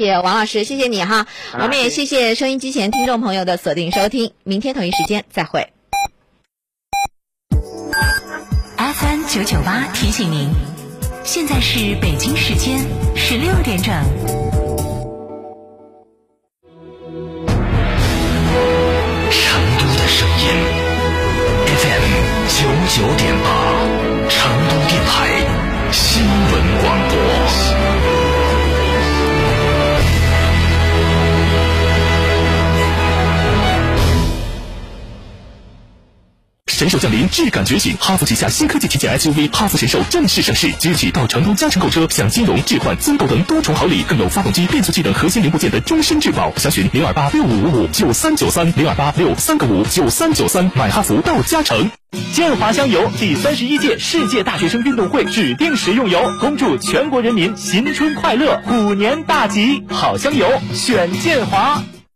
谢谢王老师，谢谢你哈。我们也谢谢收音机前听众朋友的锁定收听，明天同一时间再会。FM 九九八提醒您，现在是北京时间十六点整。神兽降临，质感觉醒，哈弗旗下新科技旗舰 SUV 哈弗神兽正式上市。即日起到成都嘉诚购车，享金融、置换、增购等多重好礼，更有发动机、变速器等核心零部件的终身质保。详询零二八六五五五九三九三零二八六三个五九三九三，买哈弗到嘉诚。建华香油第三十一届世界大学生运动会指定食用油，恭祝全国人民新春快乐，虎年大吉！好香油选建华。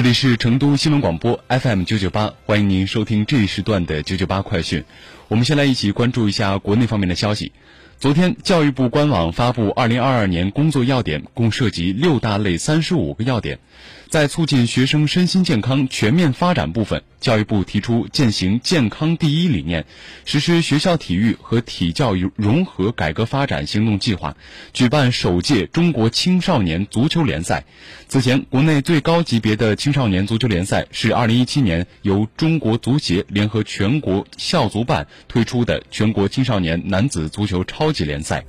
这里是成都新闻广播 FM 九九八，欢迎您收听这一时段的九九八快讯。我们先来一起关注一下国内方面的消息。昨天，教育部官网发布二零二二年工作要点，共涉及六大类三十五个要点。在促进学生身心健康全面发展部分，教育部提出践行健康第一理念，实施学校体育和体教融合改革发展行动计划，举办首届中国青少年足球联赛。此前，国内最高级别的青少年足球联赛是二零一七年由中国足协联合全国校足办推出的全国青少年男子足球超级联赛。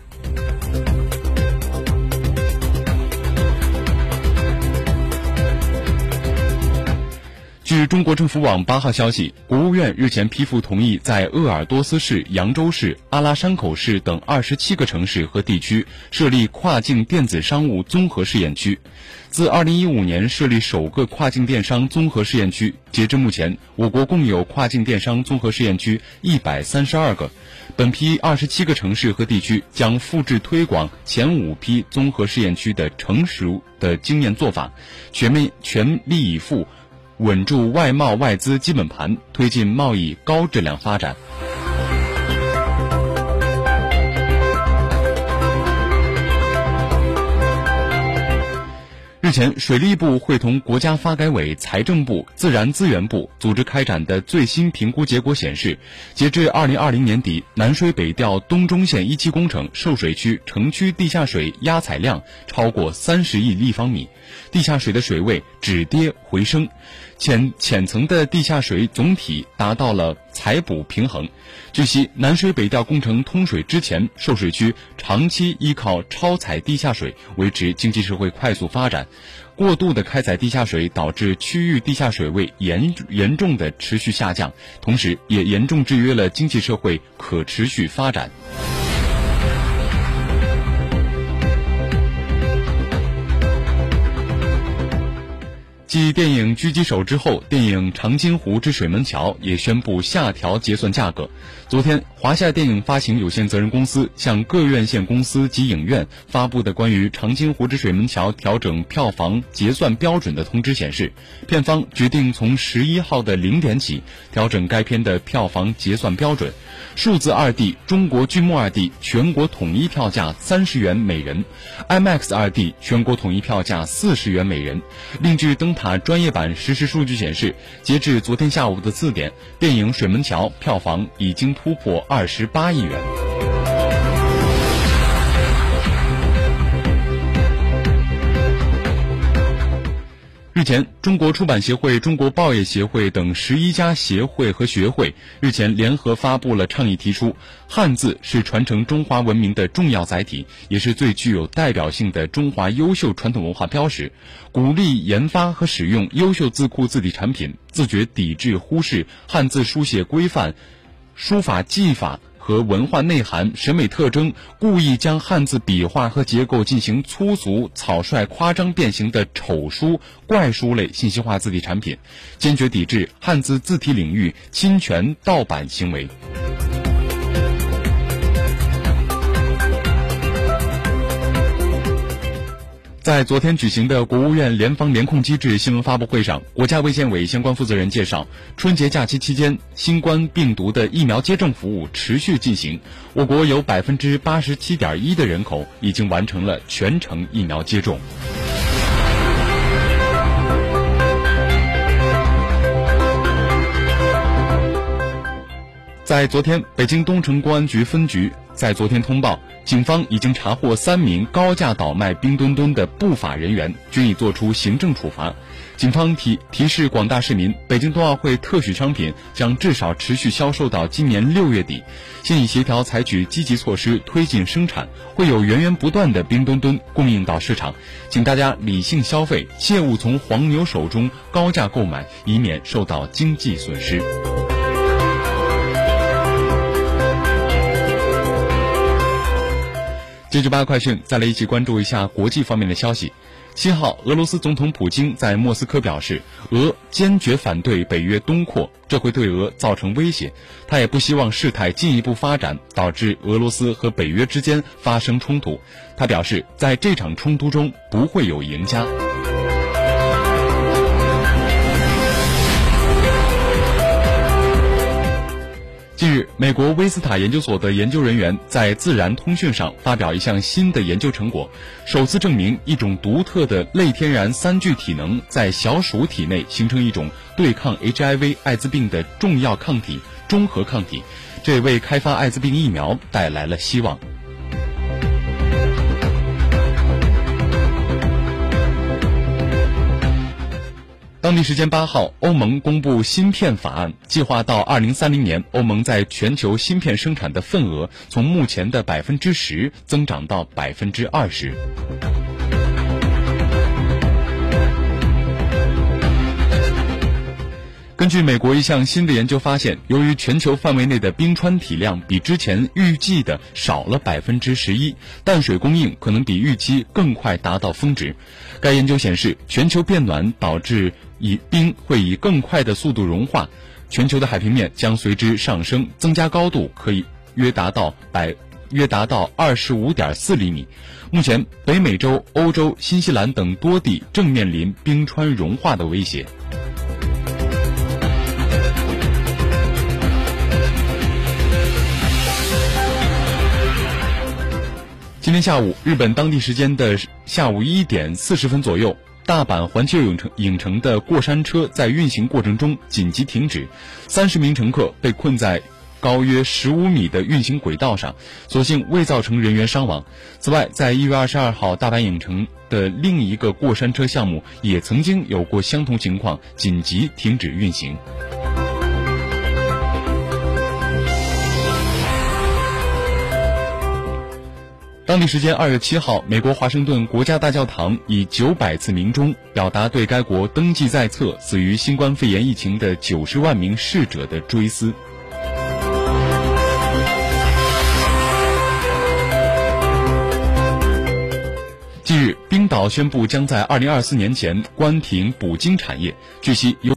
据中国政府网八号消息，国务院日前批复同意，在鄂尔多斯市、扬州市、阿拉山口市等二十七个城市和地区设立跨境电子商务综合试验区。自二零一五年设立首个跨境电商综合试验区，截至目前，我国共有跨境电商综合试验区一百三十二个。本批二十七个城市和地区将复制推广前五批综合试验区的成熟的经验做法，全面全力以赴。稳住外贸外资基本盘，推进贸易高质量发展。日前，水利部会同国家发改委、财政部、自然资源部组织开展的最新评估结果显示，截至二零二零年底，南水北调东中线一期工程受水区城区地下水压采量超过三十亿立方米。地下水的水位止跌回升，浅浅层的地下水总体达到了采补平衡。据悉，南水北调工程通水之前，受水区长期依靠超采地下水维持经济社会快速发展，过度的开采地下水导致区域地下水位严严重的持续下降，同时也严重制约了经济社会可持续发展。继电影《狙击手》之后，电影《长津湖之水门桥》也宣布下调结算价格。昨天，华夏电影发行有限责任公司向各院线公司及影院发布的关于《长津湖之水门桥》调整票房结算标准的通知显示，片方决定从十一号的零点起调整该片的票房结算标准。数字二 D、中国剧目二 D 全国统一票价三十元每人，IMAX 二 D 全国统一票价四十元每人。另据灯塔专业版实时数据显示，截至昨天下午的四点，电影《水门桥》票房已经突破二十八亿元。日前，中国出版协会、中国报业协会等十一家协会和学会日前联合发布了倡议，提出汉字是传承中华文明的重要载体，也是最具有代表性的中华优秀传统文化标识，鼓励研发和使用优秀字库字体产品，自觉抵制忽视汉字书写规范、书法技法。和文化内涵、审美特征，故意将汉字笔画和结构进行粗俗、草率、夸张变形的丑书、怪书类信息化字体产品，坚决抵制汉字字体领域侵权盗版行为。在昨天举行的国务院联防联控机制新闻发布会上，国家卫健委相关负责人介绍，春节假期期间，新冠病毒的疫苗接种服务持续进行。我国有百分之八十七点一的人口已经完成了全程疫苗接种。在昨天，北京东城公安局分局在昨天通报。警方已经查获三名高价倒卖冰墩墩的不法人员，均已作出行政处罚。警方提提示广大市民，北京冬奥会特许商品将至少持续销售到今年六月底，现已协调采取积极措施推进生产，会有源源不断的冰墩墩供应到市场。请大家理性消费，切勿从黄牛手中高价购买，以免受到经济损失。接着八快讯，再来一起关注一下国际方面的消息。七号，俄罗斯总统普京在莫斯科表示，俄坚决反对北约东扩，这会对俄造成威胁。他也不希望事态进一步发展，导致俄罗斯和北约之间发生冲突。他表示，在这场冲突中不会有赢家。美国威斯塔研究所的研究人员在《自然通讯》上发表一项新的研究成果，首次证明一种独特的类天然三聚体能在小鼠体内形成一种对抗 HIV 艾滋病的重要抗体——中和抗体，这也为开发艾滋病疫苗带来了希望。当地时间八号，欧盟公布芯片法案，计划到二零三零年，欧盟在全球芯片生产的份额从目前的百分之十增长到百分之二十。根据美国一项新的研究发现，由于全球范围内的冰川体量比之前预计的少了百分之十一，淡水供应可能比预期更快达到峰值。该研究显示，全球变暖导致以冰会以更快的速度融化，全球的海平面将随之上升，增加高度可以约达到百约达到二十五点四厘米。目前，北美洲、欧洲、新西兰等多地正面临冰川融化的威胁。今天下午，日本当地时间的下午一点四十分左右，大阪环球影城影城的过山车在运行过程中紧急停止，三十名乘客被困在高约十五米的运行轨道上，所幸未造成人员伤亡。此外，在一月二十二号，大阪影城的另一个过山车项目也曾经有过相同情况，紧急停止运行。当地时间二月七号，美国华盛顿国家大教堂以九百次鸣钟，表达对该国登记在册死于新冠肺炎疫情的九十万名逝者的追思。近日，冰岛宣布将在二零二四年前关停捕鲸产业。据悉，由